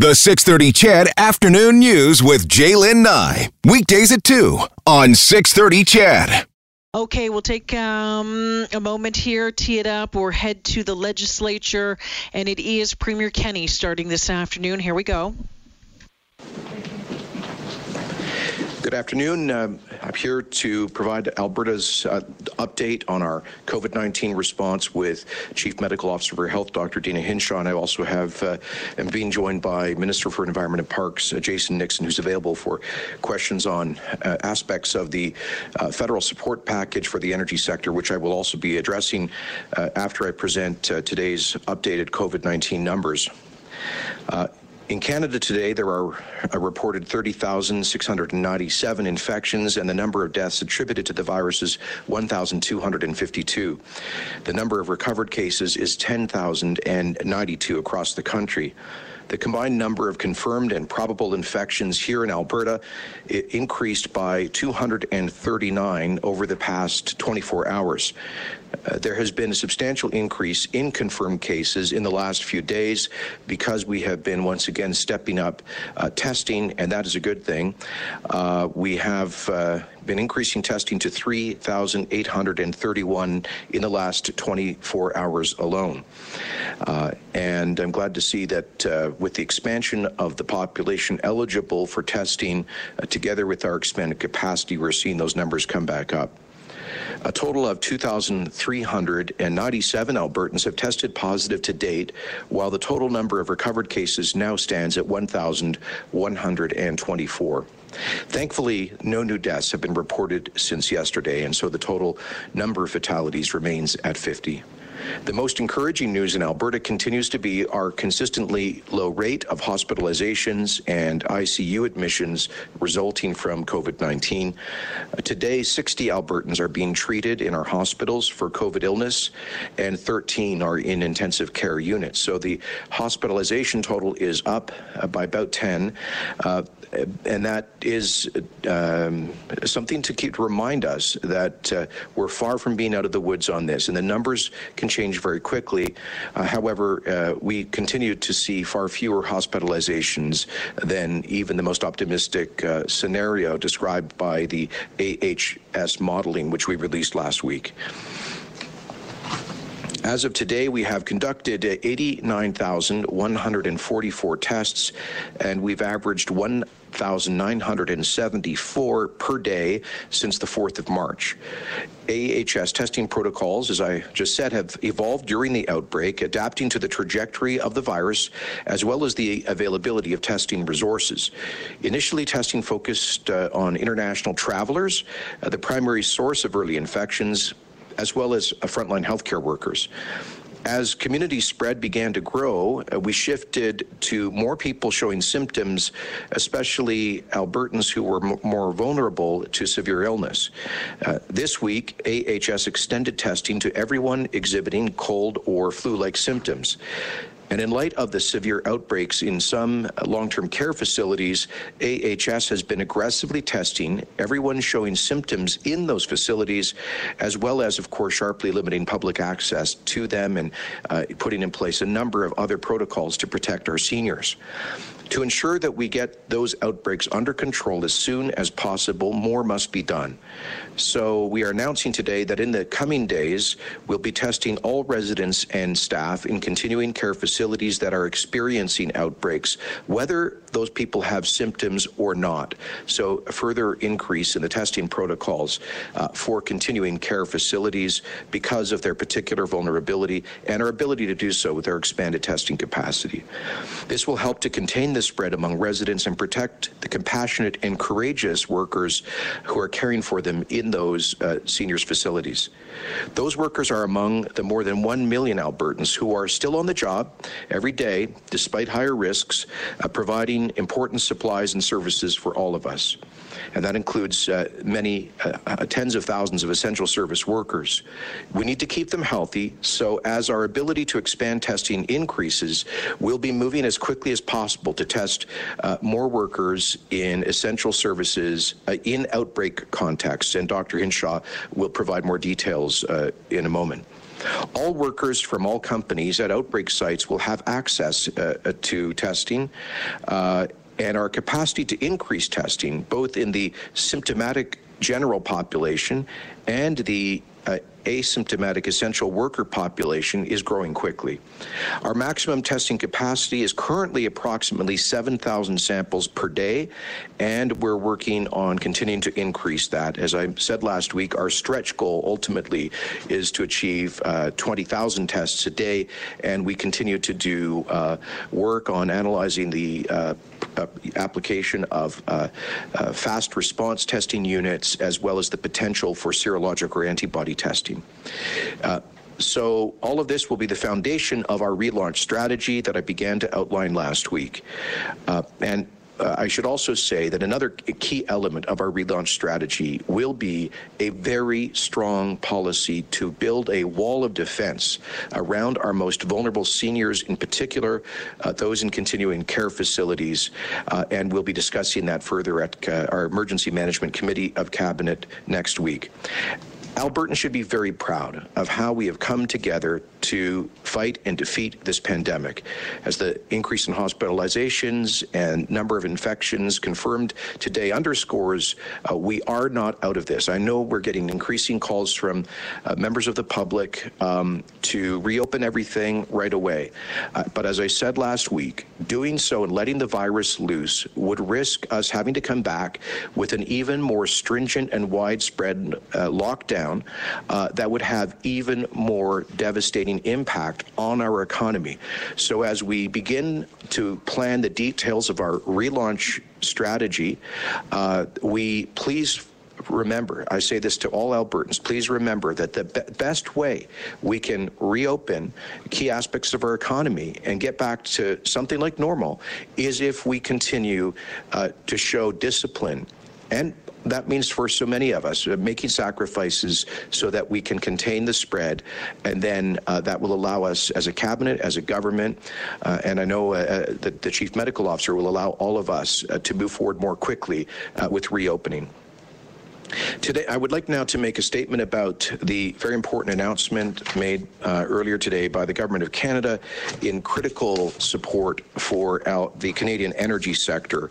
The 630 CHED Afternoon News with Jaylen Nye. Weekdays at 2 on 630 CHED. Okay, we'll take um, a moment here, tee it up, or head to the legislature. And it is Premier Kenney starting this afternoon. Here we go. Good afternoon. Uh, I'm here to provide Alberta's uh, update on our COVID 19 response with Chief Medical Officer for Health, Dr. Deena Hinshaw. And I also have uh, am being joined by Minister for Environment and Parks, uh, Jason Nixon, who's available for questions on uh, aspects of the uh, federal support package for the energy sector, which I will also be addressing after I present today's updated COVID 19 numbers. In Canada today, there are a reported 30,697 infections, and the number of deaths attributed to the virus is 1,252. The number of recovered cases is 10,092 across the country. The combined number of confirmed and probable infections here in Alberta increased by 239 over the past 24 hours. Uh, there has been a substantial increase in confirmed cases in the last few days because we have been once again stepping up uh, testing, and that is a good thing. Uh, we have uh, been increasing testing to 3,831 in the last 24 hours alone. Uh, and I'm glad to see that with the expansion of the population eligible for testing, together with our expanded capacity, we're seeing those numbers come back up. A total of 2,397 Albertans have tested positive to date, while the total number of recovered cases now stands at 1,124. Thankfully, no new deaths have been reported since yesterday, and so the total number of fatalities remains at 50. The most encouraging news in Alberta continues to be our consistently low rate of hospitalizations and ICU admissions resulting from COVID 19. Uh, today, 60 Albertans are being treated in our hospitals for COVID illness, and 13 are in intensive care units. So the hospitalization total is up uh, by about 10. Uh, and that is um, something to keep to remind us that uh, we're far from being out of the woods on this, and the numbers can change very quickly. Uh, however, uh, we continue to see far fewer hospitalizations than even the most optimistic uh, scenario described by the AHS modeling, which we released last week. As of today, we have conducted 89,144 tests, and we've averaged 1,974 per day since the 4th of March. AHS testing protocols, as I just said, have evolved during the outbreak, adapting to the trajectory of the virus as well as the availability of testing resources. Initially, testing focused uh, on international travelers, uh, the primary source of early infections, as well as uh, frontline healthcare workers. As community spread began to grow, uh, we shifted to more people showing symptoms, especially Albertans who were more vulnerable to severe illness. Uh, this week, AHS extended testing to everyone exhibiting cold or flu like symptoms. And in light of the severe outbreaks in some long-term care facilities, AHS has been aggressively testing everyone showing symptoms in those facilities, as well as, of course, sharply limiting public access to them and uh, putting in place a number of other protocols to protect our seniors. To ensure that we get those outbreaks under control as soon as possible, more must be done. So we are announcing today that in the coming days, we'll be testing all residents and staff in continuing care facilities that are experiencing outbreaks, whether those people have symptoms or not. So a further increase in the testing protocols uh, for continuing care facilities because of their particular vulnerability and our ability to do so with our expanded testing capacity. This will help to contain the spread among residents and protect the compassionate and courageous workers who are caring for them in those uh, seniors facilities. Those workers are among the more than 1 million Albertans who are still on the job every day, despite higher risks, uh, providing important supplies and services for all of us and that includes uh, many uh, uh, tens of thousands of essential service workers. We need to keep them healthy, so as our ability to expand testing increases, we'll be moving as quickly as possible to test uh, more workers in essential services in outbreak contexts, and Dr. Hinshaw will provide more details uh, in a moment. All workers from all companies at outbreak sites will have access uh, uh to testing. Uh, and our capacity to increase testing, both in the symptomatic general population and the uh, asymptomatic essential worker population is growing quickly. Our maximum testing capacity is currently approximately 7,000 samples per day, and we're working on continuing to increase that. As I said last week, our stretch goal ultimately is to achieve uh, 20,000 tests a day, and we continue to do uh, work on analyzing the uh, uh, application of uh, uh, fast response testing units as well as the potential for serologic or antibody testing. Uh, so all of this will be the foundation of our relaunch strategy that I began to outline last week. Uh, and uh, I should also say that another key element of our relaunch strategy will be a very strong policy to build a wall of defense around our most vulnerable seniors, in particular, uh, those in continuing care facilities. Uh, and we'll be discussing that further at uh, our Emergency Management Committee of Cabinet next week. Albertans should be very proud of how we have come together to fight and defeat this pandemic. As the increase in hospitalizations and number of infections confirmed today underscores, uh, we are not out of this. I know we're getting increasing calls from uh, members of the public um, to reopen everything right away. Uh, but as I said last week, doing so and letting the virus loose would risk us having to come back with an even more stringent and widespread uh, lockdown uh, that would have even more devastating impact on our economy. So as we begin to plan the details of our relaunch strategy, uh, we please remember, I say this to all Albertans, please remember that the be best way we can reopen key aspects of our economy and get back to something like normal is if we continue uh, to show discipline and that means for so many of us, uh, making sacrifices so that we can contain the spread, and then uh, that will allow us as a cabinet, as a government, uh, and I know uh, uh that the chief medical officer will allow all of us uh, to move forward more quickly with reopening. Today, I would like now to make a statement about the very important announcement made uh, earlier today by the Government of Canada in critical support for the Canadian energy sector.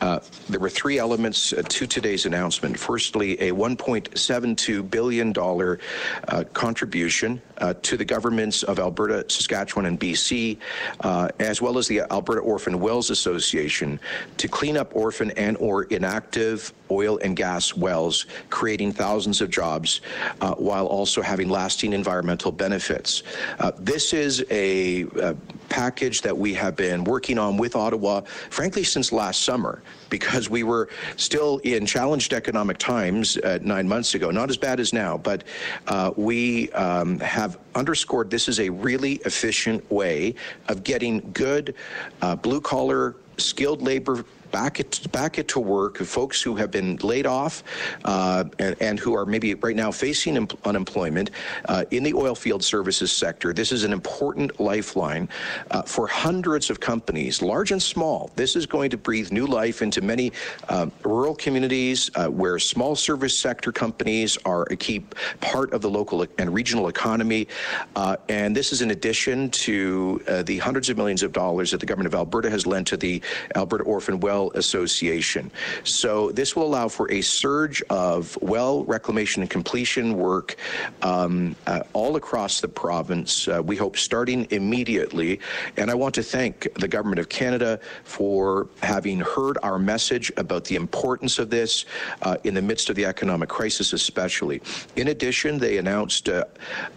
Uh, there were three elements uh, to today's announcement. Firstly, a $1.72 billion uh, contribution uh, to the governments of Alberta, Saskatchewan, and BC, uh, as well as the Alberta Orphan Wells Association, to clean up orphan and or inactive oil and gas wells, creating thousands of jobs uh, while also having lasting environmental benefits. Uh, this is a, a package that we have been working on with Ottawa, frankly, since last summer because we were still in challenged economic times uh, nine months ago. Not as bad as now, but uh, we um, have underscored this is a really efficient way of getting good uh, blue collar skilled labor back it back it to work. Folks who have been laid off uh, and, and, who are maybe right now facing unemployment uh, in the oil field services sector. This is an important lifeline uh, for hundreds of companies, large and small. This is going to breathe new life into many um, rural communities uh, where small service sector companies are a key part of the local and regional economy. Uh, and this is in addition to uh, the hundreds of millions of dollars that the government of Alberta has lent to the Alberta Orphan Well Association. So this will allow for a surge of well reclamation and completion work um, uh, all across the province. Uh, we hope starting immediately. And I want to thank the Government of Canada for having heard our message about the importance of this uh, in the midst of the economic crisis, especially. In addition, they announced uh,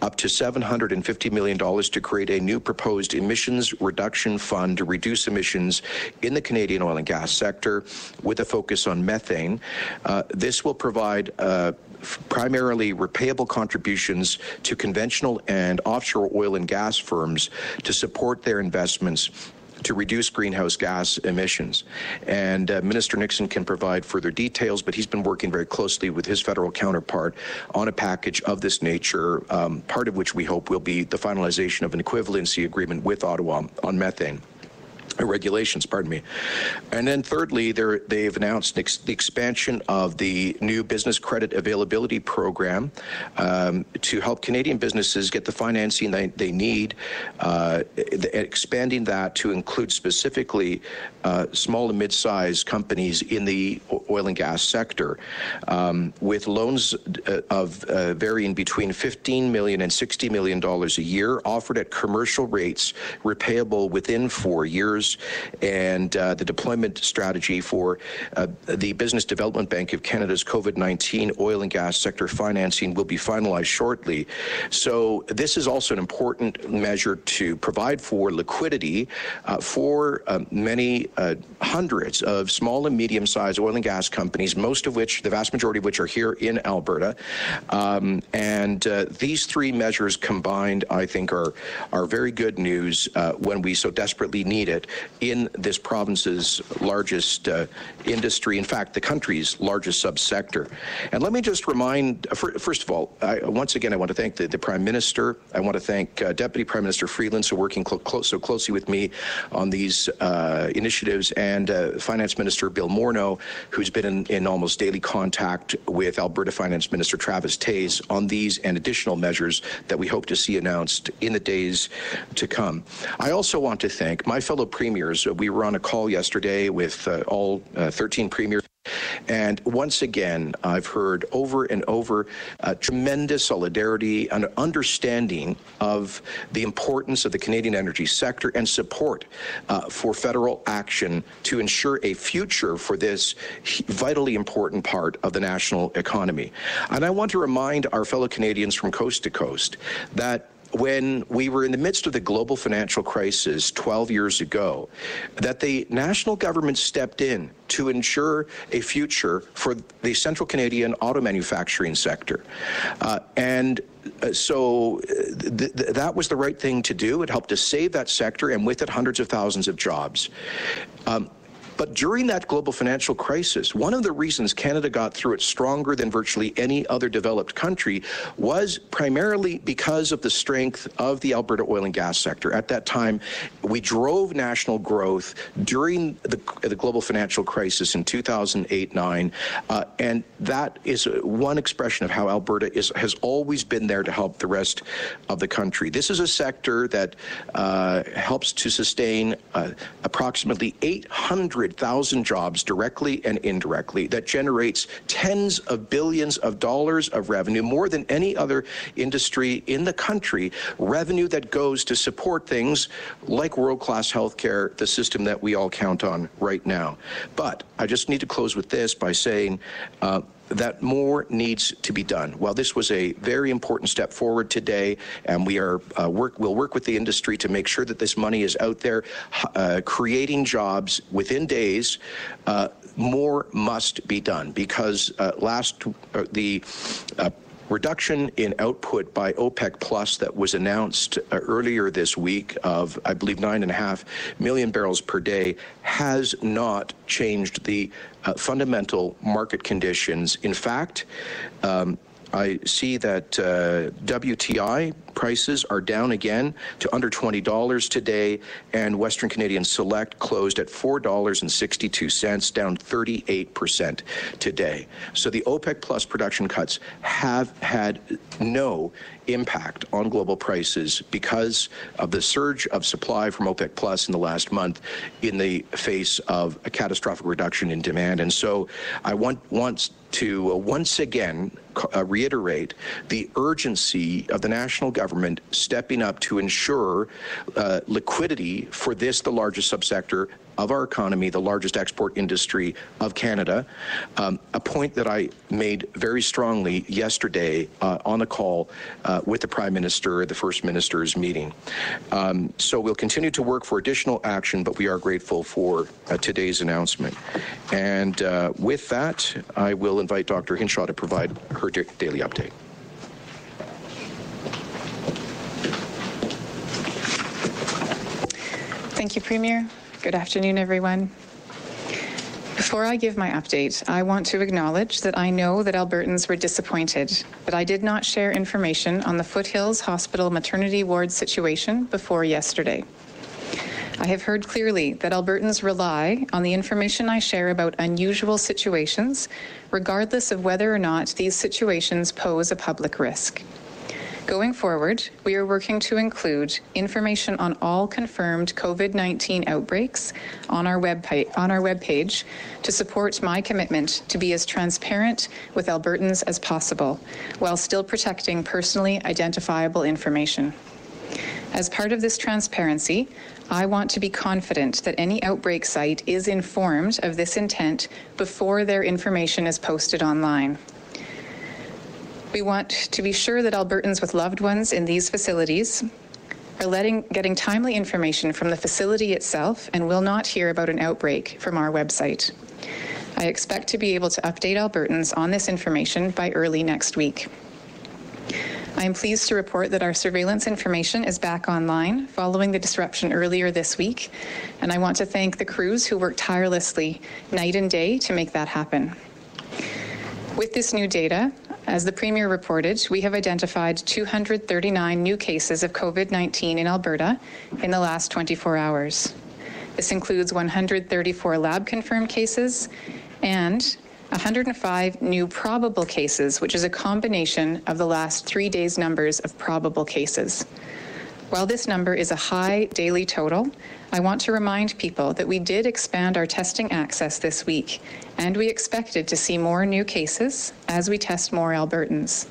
up to $750 million to create a new proposed emissions reduction fund to reduce emissions in the Canadian oil and gas sector with a focus on methane. Uh, this will provide uh, primarily repayable contributions to conventional and offshore oil and gas firms to support their investments to reduce greenhouse gas emissions. And uh, Minister Nixon can provide further details, but he's been working very closely with his federal counterpart on a package of this nature, um, part of which we hope will be the finalization of an equivalency agreement with Ottawa on methane. Regulations, pardon me. And then thirdly, they've announced the expansion of the new business credit availability program um, to help Canadian businesses get the financing they, they need, uh, expanding that to include specifically uh, small and mid-sized companies in the oil and gas sector, um, with loans uh, of uh, varying between 15 million and 60 million dollars a year, offered at commercial rates, repayable within four years, and uh, the deployment strategy for uh, the Business Development Bank of Canada's COVID-19 oil and gas sector financing will be finalized shortly. So this is also an important measure to provide for liquidity uh, for um, many uh, hundreds of small and medium-sized oil and gas companies, most of which, the vast majority of which are here in Alberta. Um, and uh, these three measures combined, I think, are are very good news uh, when we so desperately need it in this province's largest uh, industry, in fact, the country's largest subsector. And let me just remind, uh, first of all, I, once again, I want to thank the, the Prime Minister. I want to thank uh, Deputy Prime Minister Freeland, for working clo- so closely with me on these uh, initiatives and uh, Finance Minister Bill Morneau, who's been in, in, almost daily contact with Alberta Finance Minister Travis Toews on these and additional measures that we hope to see announced in the days to come. I also want to thank my fellow premiers. We were on a call yesterday with uh, all uh, 13 premiers. And once again, I've heard over and over uh, tremendous solidarity and understanding of the importance of the Canadian energy sector and support uh, for federal action to ensure a future for this vitally important part of the national economy. And I want to remind our fellow Canadians from coast to coast that when we were in the midst of the global financial crisis 12 years ago, that the national government stepped in to ensure a future for the central Canadian auto manufacturing sector. Uh, and uh, so uh, th- th- that was the right thing to do. It helped to save that sector and with it hundreds of thousands of jobs. Um, but during that global financial crisis, one of the reasons Canada got through it stronger than virtually any other developed country was primarily because of the strength of the Alberta oil and gas sector. At that time, we drove national growth during the, the global financial crisis in 2008 9. Uh, and that is one expression of how Alberta is, has always been there to help the rest of the country. This is a sector that uh, helps to sustain uh, approximately 800 100,000 jobs directly and indirectly that generates tens of billions of dollars of revenue, more than any other industry in the country, revenue that goes to support things like world class healthcare, the system that we all count on right now. But I just need to close with this by saying, uh, that more needs to be done. While this was a very important step forward today, and we are uh, work, we'll work with the industry to make sure that this money is out there, uh, creating jobs within days. Uh, more must be done because uh, last uh, the uh, reduction in output by OPEC Plus that was announced uh, earlier this week of, I believe, nine and a half million barrels per day has not changed the uh, fundamental market conditions. In fact, um, I see that uh, WTI prices are down again to under $20 today, and Western Canadian Select closed at $4.62, down 38% today. So the OPEC Plus production cuts have had no impact on global prices because of the surge of supply from OPEC Plus in the last month in the face of a catastrophic reduction in demand. And so I want, want to uh, once again uh, reiterate the urgency of the national government government stepping up to ensure uh, liquidity for this, the largest subsector of our economy, the largest export industry of Canada. Um, a point that I made very strongly yesterday uh, on the call uh, with the Prime Minister, at the First Minister's meeting. Um, so we'll continue to work for additional action, but we are grateful for uh, today's announcement. And uh, with that, I will invite Dr. Hinshaw to provide her daily update. Thank you, Premier. Good afternoon, everyone. Before I give my update, I want to acknowledge that I know that Albertans were disappointed that I did not share information on the Foothills Hospital maternity ward situation before yesterday. I have heard clearly that Albertans rely on the information I share about unusual situations, regardless of whether or not these situations pose a public risk. Going forward, we are working to include information on all confirmed COVID-19 outbreaks on our web on our webpage to support my commitment to be as transparent with Albertans as possible, while still protecting personally identifiable information. As part of this transparency, I want to be confident that any outbreak site is informed of this intent before their information is posted online. We want to be sure that Albertans with loved ones in these facilities are letting, getting timely information from the facility itself and will not hear about an outbreak from our website. I expect to be able to update Albertans on this information by early next week. I am pleased to report that our surveillance information is back online following the disruption earlier this week, and I want to thank the crews who worked tirelessly night and day to make that happen. With this new data, as the Premier reported, we have identified 239 new cases of COVID 19 in Alberta in the last 24 hours. This includes 134 lab confirmed cases and 105 new probable cases, which is a combination of the last three days' numbers of probable cases. While this number is a high daily total, I want to remind people that we did expand our testing access this week, and we expected to see more new cases as we test more Albertans.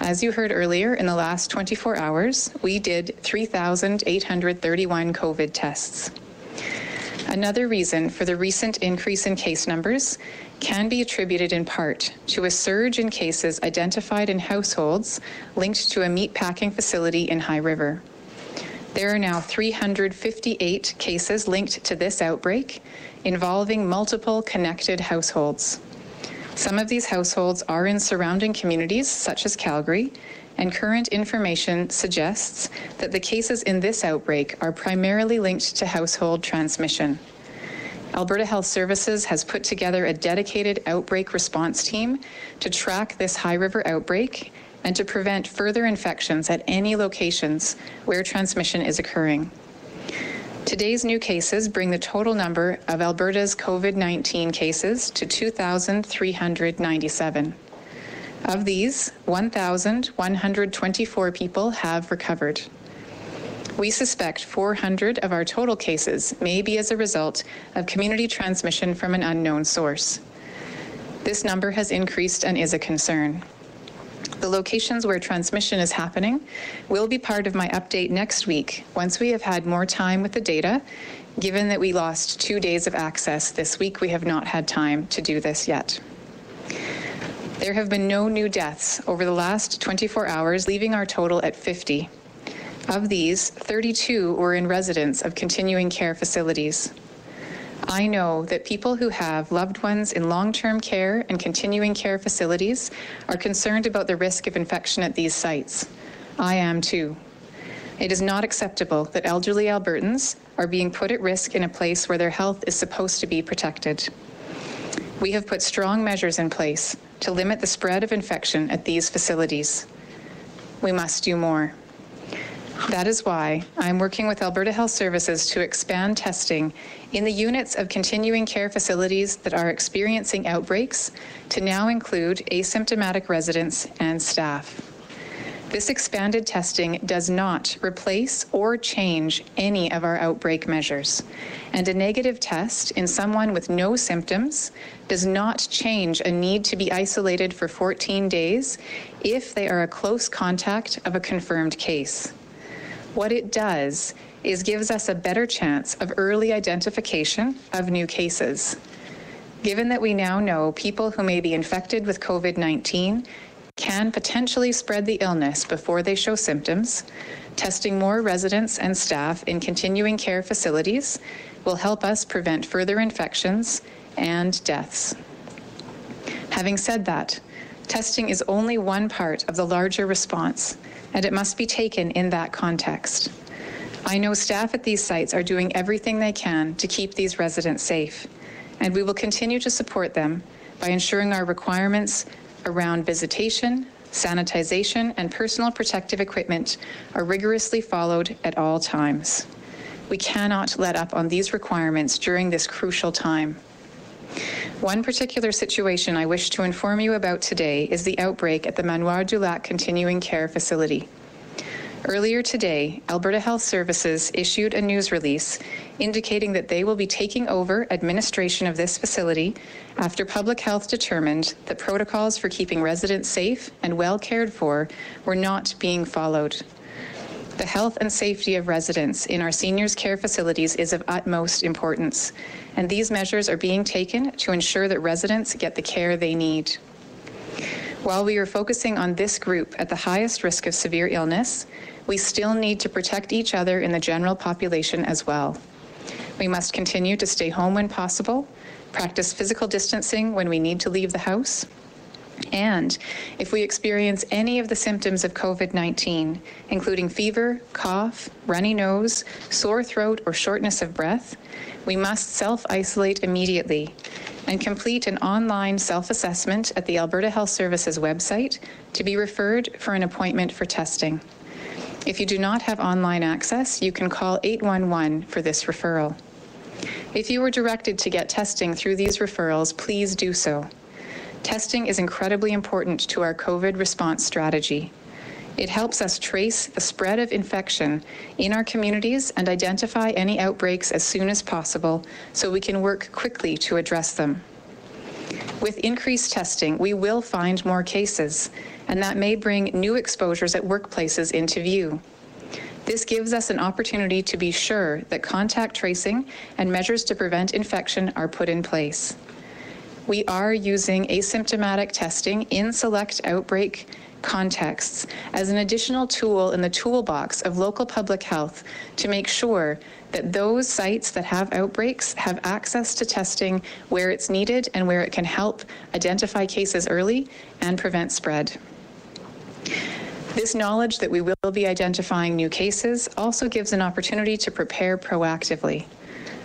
As you heard earlier, in the last 24 hours, we did 3,831 COVID tests. Another reason for the recent increase in case numbers can be attributed in part to a surge in cases identified in households linked to a meat packing facility in High River. There are now 358 cases linked to this outbreak involving multiple connected households. Some of these households are in surrounding communities, such as Calgary, and current information suggests that the cases in this outbreak are primarily linked to household transmission. Alberta Health Services has put together a dedicated outbreak response team to track this high river outbreak and to prevent further infections at any locations where transmission is occurring. Today's new cases bring the total number of Alberta's COVID 19 cases to 2,397. Of these, 1,124 people have recovered. We suspect 400 of our total cases may be as a result of community transmission from an unknown source. This number has increased and is a concern. The locations where transmission is happening will be part of my update next week once we have had more time with the data. Given that we lost two days of access this week, we have not had time to do this yet. There have been no new deaths over the last 24 hours, leaving our total at 50. Of these, 32 were in residents of continuing care facilities. I know that people who have loved ones in long term care and continuing care facilities are concerned about the risk of infection at these sites. I am too. It is not acceptable that elderly Albertans are being put at risk in a place where their health is supposed to be protected. We have put strong measures in place to limit the spread of infection at these facilities. We must do more. That is why I'm working with Alberta Health Services to expand testing in the units of continuing care facilities that are experiencing outbreaks to now include asymptomatic residents and staff. This expanded testing does not replace or change any of our outbreak measures. And a negative test in someone with no symptoms does not change a need to be isolated for 14 days if they are a close contact of a confirmed case. What it does is gives us a better chance of early identification of new cases. Given that we now know people who may be infected with COVID 19 can potentially spread the illness before they show symptoms, testing more residents and staff in continuing care facilities will help us prevent further infections and deaths. Having said that, testing is only one part of the larger response and it must be taken in that context. I know staff at these sites are doing everything they can to keep these residents safe, and we will continue to support them by ensuring our requirements around visitation, sanitization, and personal protective equipment are rigorously followed at all times. We cannot let up on these requirements during this crucial time. One particular situation I wish to inform you about today is the outbreak at the Manoir du Lac Continuing Care Facility. Earlier today, Alberta Health Services issued a news release indicating that they will be taking over administration of this facility after public health determined that protocols for keeping residents safe and well cared for were not being followed. The health and safety of residents in our seniors care facilities is of utmost importance, and these measures are being taken to ensure that residents get the care they need. While we are focusing on this group at the highest risk of severe illness, we still need to protect each other in the general population as well. We must continue to stay home when possible, practice physical distancing when we need to leave the house, and if we experience any of the symptoms of COVID 19, including fever, cough, runny nose, sore throat, or shortness of breath, we must self isolate immediately and complete an online self assessment at the Alberta Health Services website to be referred for an appointment for testing. If you do not have online access, you can call 811 for this referral. If you were directed to get testing through these referrals, please do so. Testing is incredibly important to our COVID response strategy. It helps us trace the spread of infection in our communities and identify any outbreaks as soon as possible so we can work quickly to address them. With increased testing, we will find more cases, and that may bring new exposures at workplaces into view. This gives us an opportunity to be sure that contact tracing and measures to prevent infection are put in place. We are using asymptomatic testing in select outbreak contexts as an additional tool in the toolbox of local public health to make sure that those sites that have outbreaks have access to testing where it's needed and where it can help identify cases early and prevent spread. This knowledge that we will be identifying new cases also gives an opportunity to prepare proactively.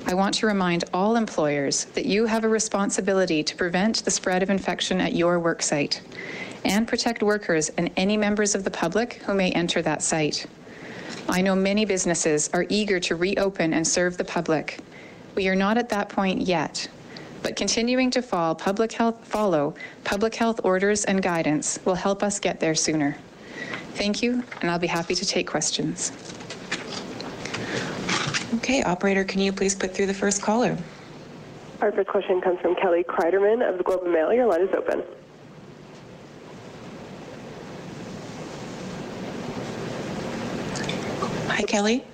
I want to remind all employers that you have a responsibility to prevent the spread of infection at your worksite and protect workers and any members of the public who may enter that site. I know many businesses are eager to reopen and serve the public. We are not at that point yet, but continuing to public health, follow public health orders and guidance will help us get there sooner. Thank you, and I'll be happy to take questions. Okay, operator, can you please put through the first caller? Our first question comes from Kelly Cryderman of the Globe and Mail. Your line is open. Hi, Kelly.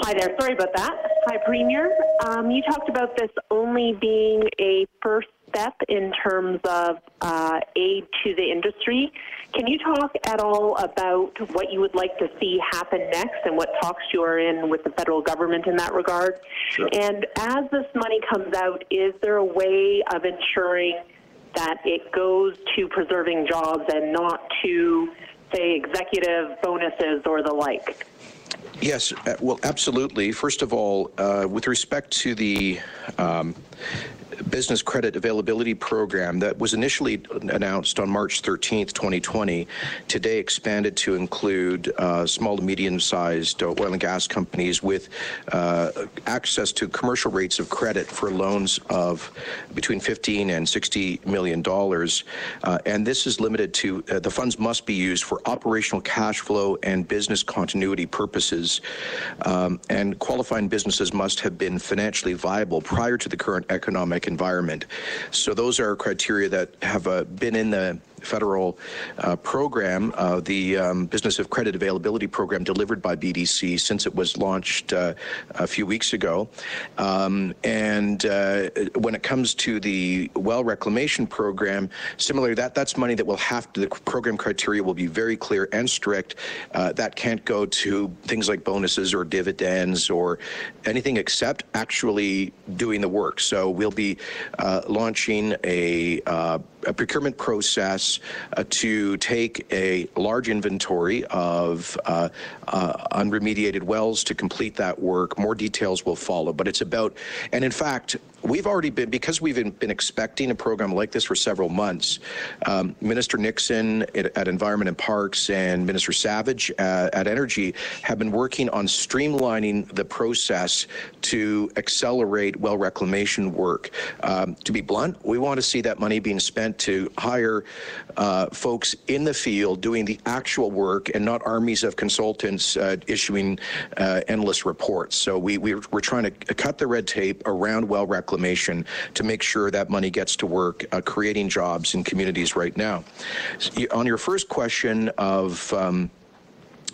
Hi there. Sorry about that. Hi, Premier. Um, you talked about this only being a first step in terms of uh, aid to the industry. Can you talk at all about what you would like to see happen next and what talks you are in with the federal government in that regard? Sure. And as this money comes out, is there a way of ensuring that it goes to preserving jobs and not to, say, executive bonuses or the like? Yes, uh, well, absolutely. First of all, uh, with respect to the um, business credit availability program that was initially announced on March 13th, 2020, today expanded to include uh, small to medium sized oil and gas companies with uh, access to commercial rates of credit for loans of between 15 and 60 million dollars. Uh, and this is limited to uh, the funds must be used for operational cash flow and business continuity purposes. Um, and qualifying businesses must have been financially viable prior to the current economic environment. So those are criteria that have uh, been in the federal uh, program, uh, the um, Business of Credit Availability Program delivered by BDC since it was launched uh, a few weeks ago. Um, and uh, when it comes to the well reclamation program, similarly, that, that's money that will have to, the program criteria will be very clear and strict. Uh, that can't go to things like bonuses or dividends or anything except actually doing the work. So we'll be uh, launching a, a procurement process us uh, to take a large inventory of uh, uh, unremediated wells to complete that work. More details will follow, but it's about, and in fact, we've already been, because we've been expecting a program like this for several months, um, Minister Nixon at, at, Environment and Parks and Minister Savage uh, at Energy have been working on streamlining the process to accelerate well reclamation work. Um, to be blunt, we want to see that money being spent to hire uh, folks in the field doing the actual work and not armies of consultants uh, issuing uh, endless reports. So we, we're, we're trying to cut the red tape around well reclamation to make sure that money gets to work uh, creating jobs in communities right now. On your first question of um,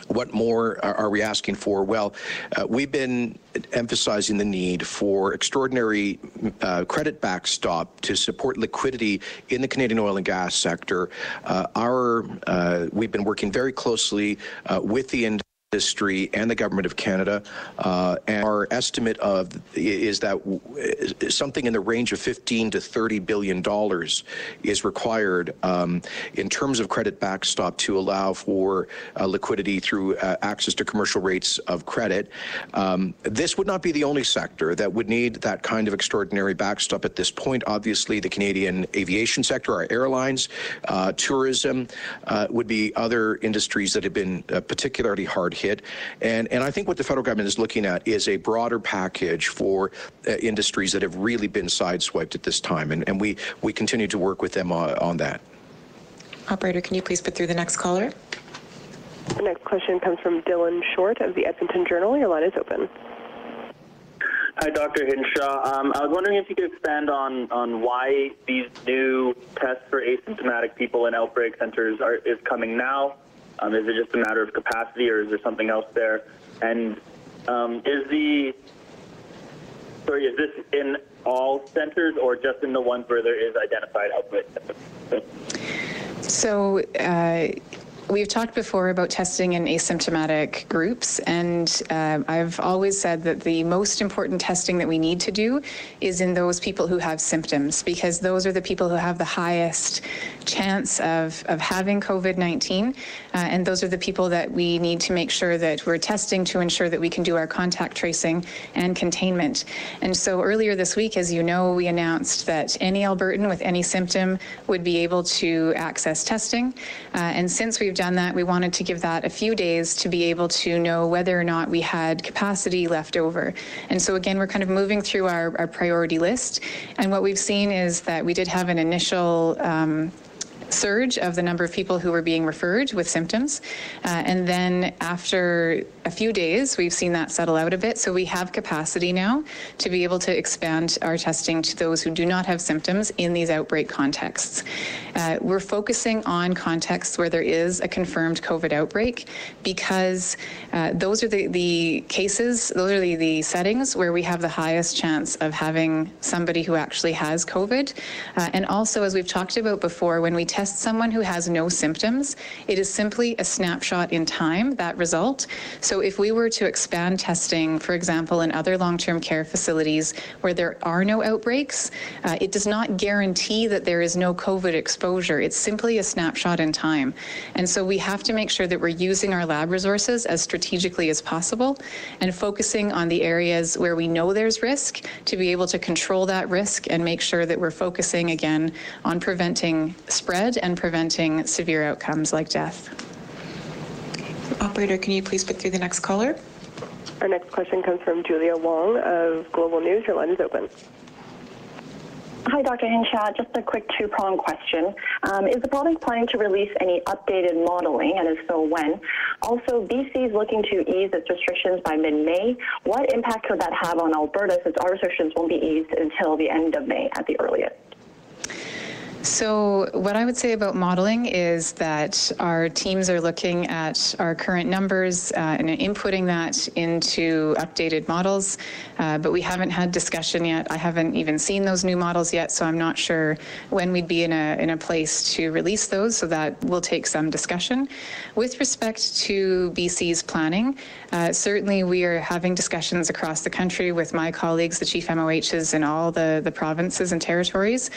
what more are we asking for? Well, uh, we've been emphasizing the need for extraordinary uh, credit backstop to support liquidity in the Canadian oil and gas sector. Uh, our uh, we've been working very closely uh, with the industry and the government of Canada. Uh, and our estimate of is that something in the range of 15 to 30 billion dollars is required um, in terms of credit backstop to allow for uh, liquidity through uh, access to commercial rates of credit. Um, this would not be the only sector that would need that kind of extraordinary backstop at this point. Obviously, the Canadian aviation sector, our airlines, uh, tourism uh, would be other industries that have been uh, particularly hard hit kit. And, and I think what the federal government is looking at is a broader package for uh, industries that have really been sideswiped at this time. And, and we, we continue to work with them on, on that. Operator, can you please put through the next caller? The next question comes from Dylan Short of the Edmonton Journal. Your line is open. Hi, Dr. Hinshaw. Um, I was wondering if you could expand on, on why these new tests for asymptomatic people in outbreak centers are, is coming now, um, is it just a matter of capacity, or is there something else there? And um, is the sorry, is this in all centers or just in the ones where there is identified outbreak? So. Uh, We've talked before about testing in asymptomatic groups, and uh, I've always said that the most important testing that we need to do is in those people who have symptoms, because those are the people who have the highest chance of, of having COVID 19, uh, and those are the people that we need to make sure that we're testing to ensure that we can do our contact tracing and containment. And so earlier this week, as you know, we announced that any Albertan with any symptom would be able to access testing. Uh, and since we've done that, we wanted to give that a few days to be able to know whether or not we had capacity left over. And so again, we're kind of moving through our, our priority list. And what we've seen is that we did have an initial um, surge of the number of people who were being referred with symptoms. Uh, and then after a few days, we've seen that settle out a bit. So we have capacity now to be able to expand our testing to those who do not have symptoms in these outbreak contexts. Uh, we're focusing on contexts where there is a confirmed COVID outbreak because uh, those are the, the cases, those are the, the settings where we have the highest chance of having somebody who actually has COVID. Uh, and also, as we've talked about before, when we test someone who has no symptoms, it is simply a snapshot in time, that result. So if we were to expand testing, for example, in other long-term care facilities where there are no outbreaks, uh, it does not guarantee that there is no COVID exposure. It's simply a snapshot in time. And so we have to make sure that we're using our lab resources as strategically as possible and focusing on the areas where we know there's risk to be able to control that risk and make sure that we're focusing again on preventing spread and preventing severe outcomes like death. Operator, can you please put through the next caller? Our next question comes from Julia Wong of Global News. Your line is open. Hi, Dr. Hinshaw. Just a quick two prong question. Um, is the province planning to release any updated modeling, and if so, when? Also, BC is looking to ease its restrictions by mid-May. What impact could that have on Alberta since our restrictions won't be eased until the end of May at the earliest? So, what I would say about modeling is that our teams are looking at our current numbers uh, and inputting that into updated models, uh, but we haven't had discussion yet. I haven't even seen those new models yet, so I'm not sure when we'd be in a in a place to release those. So that will take some discussion. With respect to BC's planning, uh, certainly we are having discussions across the country with my colleagues, the chief MOHs in all the the provinces and territories,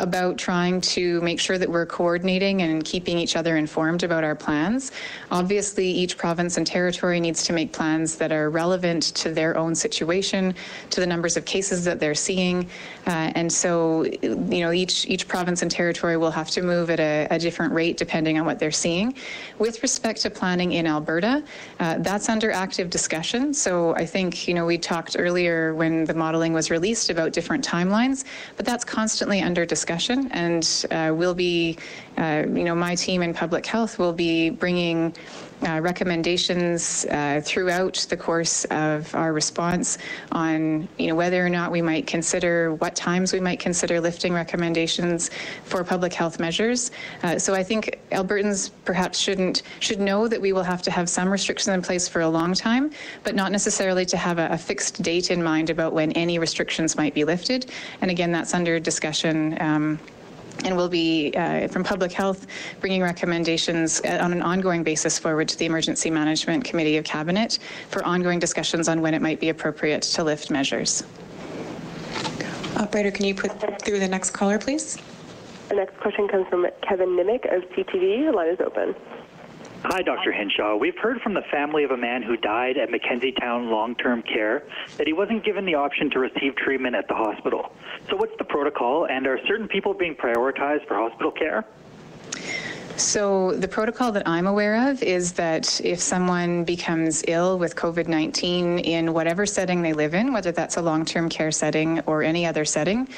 about trying trying to make sure that we're coordinating and keeping each other informed about our plans. Obviously, each province and territory needs to make plans that are relevant to their own situation, to the numbers of cases that they're seeing, uh, and so you know each each province and territory will have to move at a, a different rate depending on what they're seeing. With respect to planning in Alberta, uh, that's under active discussion. So I think you know we talked earlier when the modeling was released about different timelines, but that's constantly under discussion, and uh, we'll be, uh, you know, my team in public health will be bringing uh, recommendations uh, throughout the course of our response on you know whether or not we might consider what times we might consider lifting recommendations for public health measures. Uh, so I think Albertans perhaps shouldn't should know that we will have to have some restrictions in place for a long time, but not necessarily to have a, a fixed date in mind about when any restrictions might be lifted. And again, that's under discussion. Um, and we'll be, uh, from public health, bringing recommendations uh, on an ongoing basis forward to the Emergency Management Committee of Cabinet for ongoing discussions on when it might be appropriate to lift measures. Operator, can you put through the next caller, please? The next question comes from Kevin Nimick of CTV. the line is open. Hi, Dr. Hinshaw. We've heard from the family of a man who died at McKenzie Towne long term care that he wasn't given the option to receive treatment at the hospital. So, what's the protocol, and are certain people being prioritized for hospital care? So, the protocol that I'm aware of is that if someone becomes ill with COVID 19 in whatever setting they live in, whether that's a long term care setting or any other setting,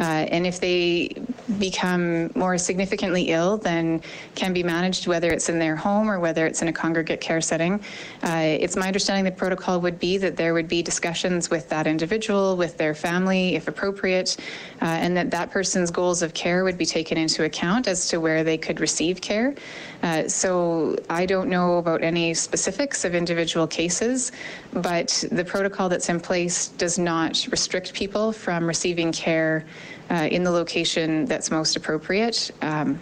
uh, and if they become more significantly ill than can be managed, whether it's in their home or whether it's in a congregate care setting, uh, it's my understanding the protocol would be that there would be discussions with that individual, with their family, if appropriate, uh, and that that person's goals of care would be taken into account as to where they could receive care. Uh, so I don't know about any specifics of individual cases, but the protocol that's in place does not restrict people from receiving care uh, in the location that's most appropriate. Um,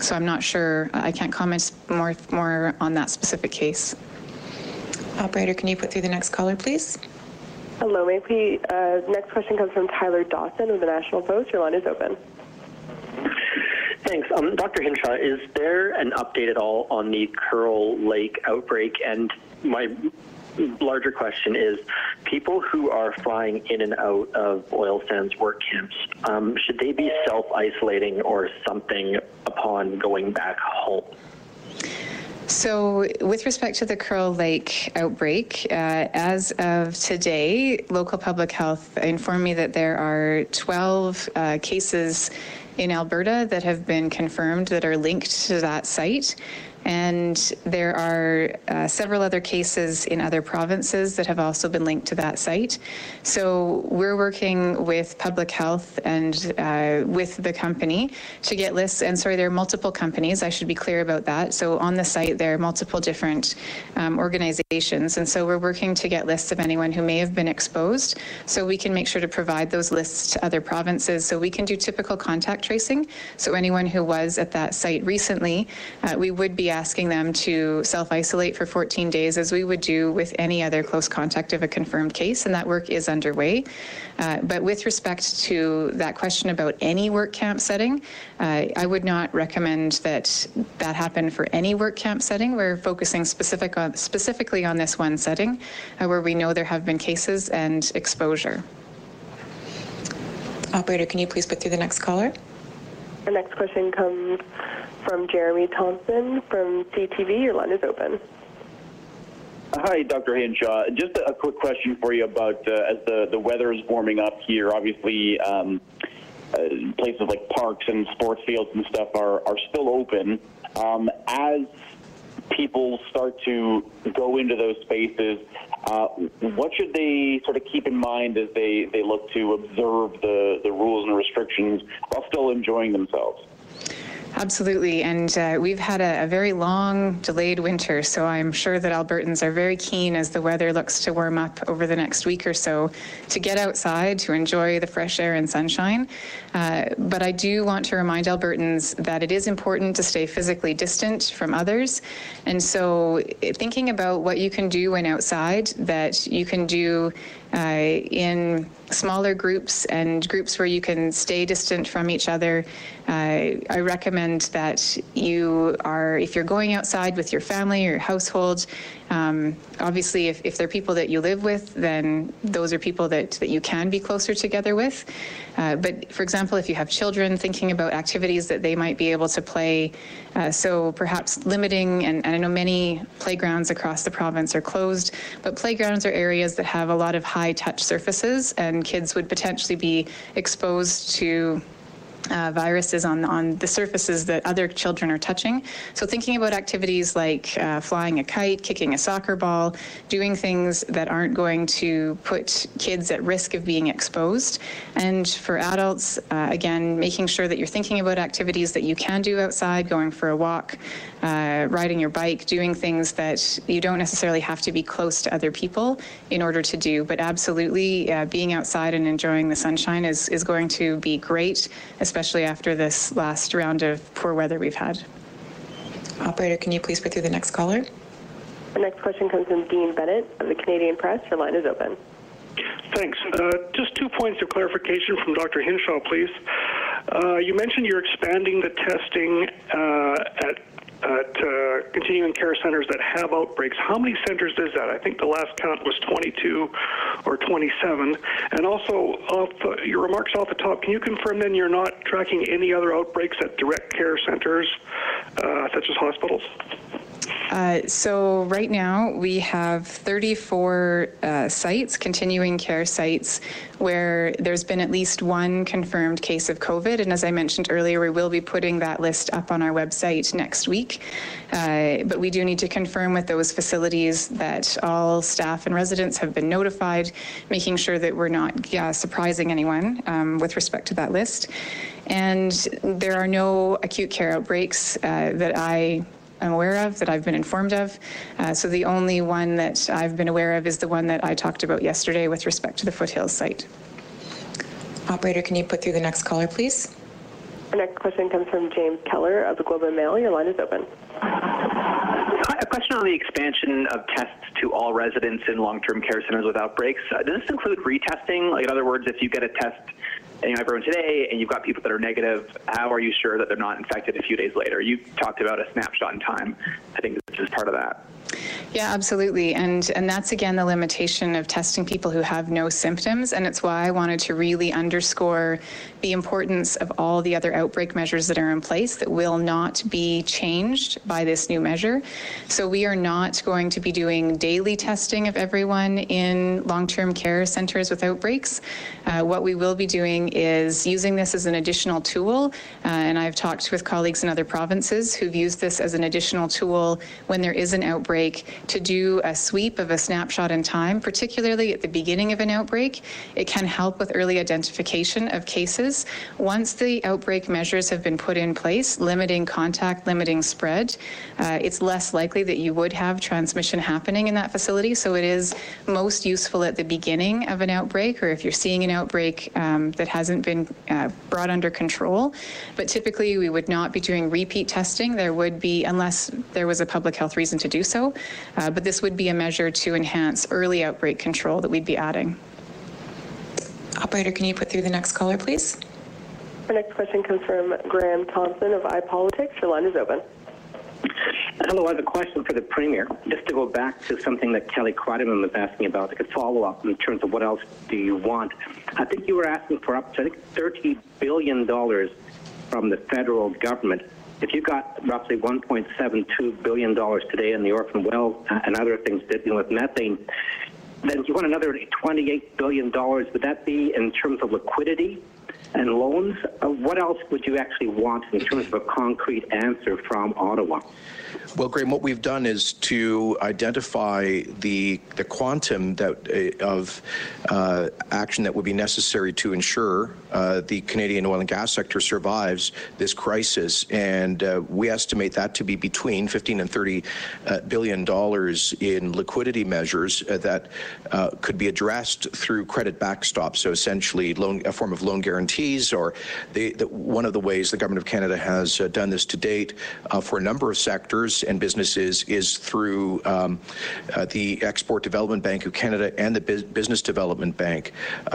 so I'm not sure. I can't comment more more on that specific case. Operator, can you put through the next caller, please? Hello, may we, uh, next question comes from Tyler Dawson of the National Post. Your line is open. Thanks. Um, Dr. Hinshaw, is there an update at all on the Kearl Lake outbreak? And my larger question is people who are flying in and out of oil sands work camps, um, should they be self isolating or something upon going back home? So, with respect to the Kearl Lake outbreak, uh, as of today, local public health informed me that there are 12 uh, cases in Alberta that have been confirmed that are linked to that site. And there are uh, several other cases in other provinces that have also been linked to that site. So we're working with public health and uh, with the company to get lists. And sorry, there are multiple companies. I should be clear about that. So on the site, there are multiple different um, organizations. And so we're working to get lists of anyone who may have been exposed so we can make sure to provide those lists to other provinces so we can do typical contact tracing. So anyone who was at that site recently, uh, we would be asking them to self isolate for 14 days as we would do with any other close contact of a confirmed case, and that work is underway. Uh, but with respect to that question about any work camp setting, uh, I would not recommend that that happen for any work camp setting. We're focusing specific on, specifically on this one setting uh, where we know there have been cases and exposure. Operator, can you please put through the next caller? The next question comes from Jeremy Thompson from CTV. Your line is open. Hi, Dr. Hinshaw. Just a quick question for you about uh, as the, the weather is warming up here, obviously um, uh, places like parks and sports fields and stuff are, are still open. Um, as people start to go into those spaces, uh, what should they sort of keep in mind as they, they look to observe the, the rules and restrictions while still enjoying themselves? Absolutely. And uh, we've had a, a, very long, delayed winter. So I'm sure that Albertans are very keen as the weather looks to warm up over the next week or so to get outside to enjoy the fresh air and sunshine. Uh, but I do want to remind Albertans that it is important to stay physically distant from others. And so thinking about what you can do when outside that you can do in smaller groups and groups where you can stay distant from each other. Uh, I recommend that you are, if you're going outside with your family or household, um, obviously, if, if they're people that you live with, then those are people that, that you can be closer together with. Uh, but for example, if you have children, thinking about activities that they might be able to play. Uh, so perhaps limiting, and, and I know many playgrounds across the province are closed, but playgrounds are areas that have a lot of high touch surfaces, and kids would potentially be exposed to uh, viruses on, on the surfaces that other children are touching. So thinking about activities like uh, flying a kite, kicking a soccer ball, doing things that aren't going to put kids at risk of being exposed. And for adults, uh, again, making sure that you're thinking about activities that you can do outside, going for a walk, uh, riding your bike, doing things that you don't necessarily have to be close to other people in order to do. But absolutely, uh, being outside and enjoying the sunshine is, is going to be great, especially after this last round of poor weather we've had. Operator, can you please put through the next caller? The next question comes from Dean Bennett of the Canadian Press. Your line is open. Thanks. Uh, just two points of clarification from Dr. Hinshaw, please. Uh, you mentioned you're expanding the testing uh, at at uh, continuing care centers that have outbreaks. How many centers is that? I think the last count was 22 or 27. And also, off your remarks off the top, can you confirm then you're not tracking any other outbreaks at direct care centers, uh, such as hospitals? Uh, so right now we have 34 uh, sites, continuing care sites, where there's been at least one confirmed case of COVID. And as I mentioned earlier, we will be putting that list up on our website next week. Uh, but we do need to confirm with those facilities that all staff and residents have been notified, making sure that we're not surprising anyone um, with respect to that list. And there are no acute care outbreaks uh, that I am aware of, that I've been informed of. Uh, so the only one that I've been aware of is the one that I talked about yesterday with respect to the Foothills site. Operator, can you put through the next caller, please? Our next question comes from James Keller of the Globe and Mail. Your line is open. A question on the expansion of tests to all residents in long-term care centers with outbreaks. Uh, does this include retesting? Like, in other words, if you get a test and you have everyone today and you've got people that are negative, how are you sure that they're not infected a few days later? You talked about a snapshot in time. I think this is part of that. Yeah, absolutely. And and that's again the limitation of testing people who have no symptoms. And it's why I wanted to really underscore the importance of all the other outbreak measures that are in place that will not be changed by this new measure. So we are not going to be doing daily testing of everyone in long-term care centers with outbreaks. Uh, what we will be doing is using this as an additional tool. Uh, and I've talked with colleagues in other provinces who've used this as an additional tool when there is an outbreak to do a sweep of a snapshot in time, particularly at the beginning of an outbreak. It can help with early identification of cases. Once the outbreak measures have been put in place, limiting contact, limiting spread, uh, it's less likely that you would have transmission happening in that facility. So it is most useful at the beginning of an outbreak or if you're seeing an outbreak um, that hasn't been uh, brought under control. But typically, we would not be doing repeat testing. There would be, unless there was a public health reason to do so. Uh, but this would be a measure to enhance early outbreak control that we'd be adding. Operator, can you put through the next caller, please? Our next question comes from Graham Thomson of iPolitics. Your line is open. Hello, I have a question for the Premier. Just to go back to something that Kelly Cryderman was asking about, like a follow up in terms of what else do you want. I think you were asking for up to I think $30 billion from the federal government if you got roughly 1.72 billion dollars today in the orphan well uh, and other things dealing with methane, then you want another 28 billion dollars. Would that be in terms of liquidity? And loans. Uh, what else would you actually want in terms of a concrete answer from Ottawa? Well, Graham, what we've done is to identify the the quantum that uh, of uh, action that would be necessary to ensure uh, the Canadian oil and gas sector survives this crisis, and uh, we estimate that to be between 15 and 30 uh, billion dollars in liquidity measures that could be addressed through credit backstop. So essentially, loan, a form of loan guarantees, or the, the, one of the ways the government of Canada has uh, done this to date uh, for a number of sectors and businesses is through um, uh, the Export Development Bank of Canada and the Business Development Bank.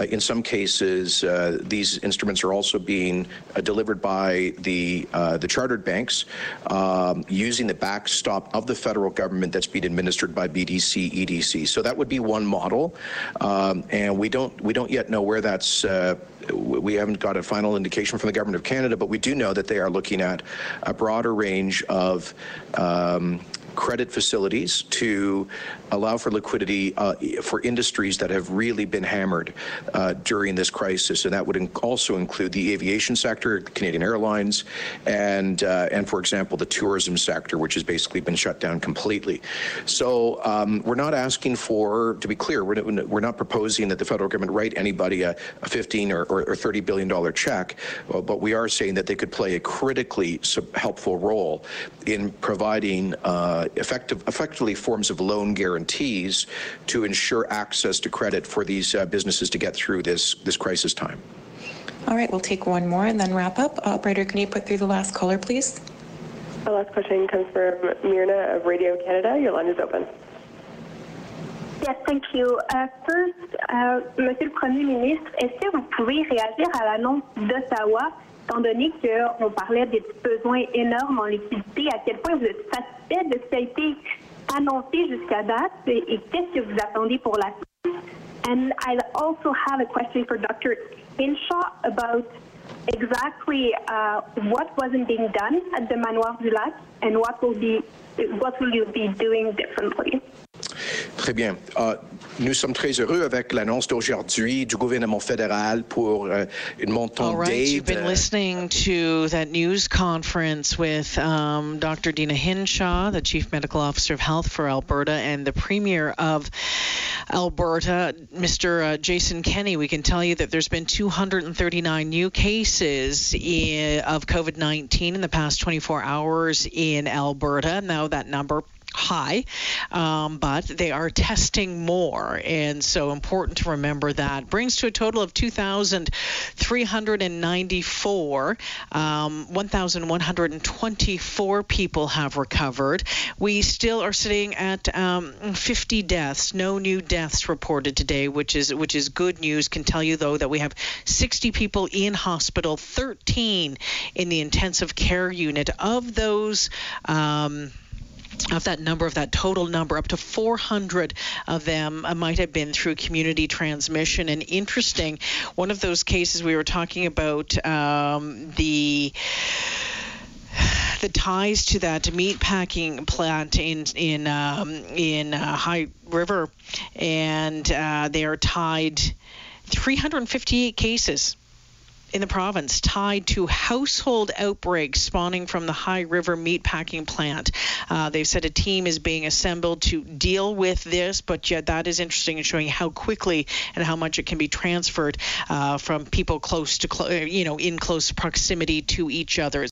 In some cases, these instruments are also being delivered by the the chartered banks um, using the backstop of the federal government that's being administered by BDC EDC. So that would be one model, um, and we don't we don't yet know where that's. Uh, we haven't got a final indication from the government of Canada, but we do know that they are looking at a broader range of um, credit facilities to allow for liquidity uh, for industries that have really been hammered uh, during this crisis, and that would also include the aviation sector, Canadian Airlines, and uh, and for example the tourism sector, which has basically been shut down completely. So um, we're not asking for, to be clear, we're, we're not proposing that the federal government write anybody a, a 15 or, or, or 30 billion dollar check, but we are saying that they could play a critically helpful role in providing uh, effective, effectively forms of loan guarantees to ensure access to credit for these uh, businesses to get through this, this crisis time. All right, we'll take one more and then wrap up. Operator, can you put through the last caller, please? The last question comes from Myrna of Radio Canada. Your line is open. Yes, thank you. Uh, first, uh, Monsieur le Premier ministre, est-ce que vous pouvez réagir à l'annonce d'Ottawa étant donné qu'on parlait des besoins énormes en liquidité, à quel point vous êtes satisfait de ce qui a été annoncé jusqu'à date et, qu'est-ce que vous attendez pour la suite? And I also have a question for Dr. Hinshaw about exactly uh, what wasn't being done at the Manoir du Lac and what will be what will you be doing differently? Très bien. Uh, nous sommes très heureux avec l'annonce d'aujourd'hui du gouvernement fédéral pour uh, une montant All right, d'aide. You've been listening to that news conference with um, Dr. Deena Hinshaw, the Chief Medical Officer of Health for Alberta, and the Premier of Alberta, Mr. Uh, Jason Kenney. We can tell you that there's been 239 new cases in, of COVID 19 in the past 24 hours in Alberta. Now, that number high, um, but they are testing more. And so important to remember that. Brings to a total of 2,394. Um, 1,124 people have recovered. We still are sitting at um, 50 deaths, no new deaths reported today, which is which is good news. Can tell you though that we have 60 people in hospital, 13 in the intensive care unit. Of those. Um, of that number, of that total number, up to 400 of them uh, might have been through community transmission. And interesting, one of those cases we were talking about um, the the ties to that meat packing plant in in um, in uh, High River, and uh, they are tied 358 cases in the province tied to household outbreaks spawning from the High River meatpacking plant. Uh, they've said a team is being assembled to deal with this, but yet that is interesting in showing how quickly and how much it can be transferred uh, from people close to, you know, in close proximity to each other.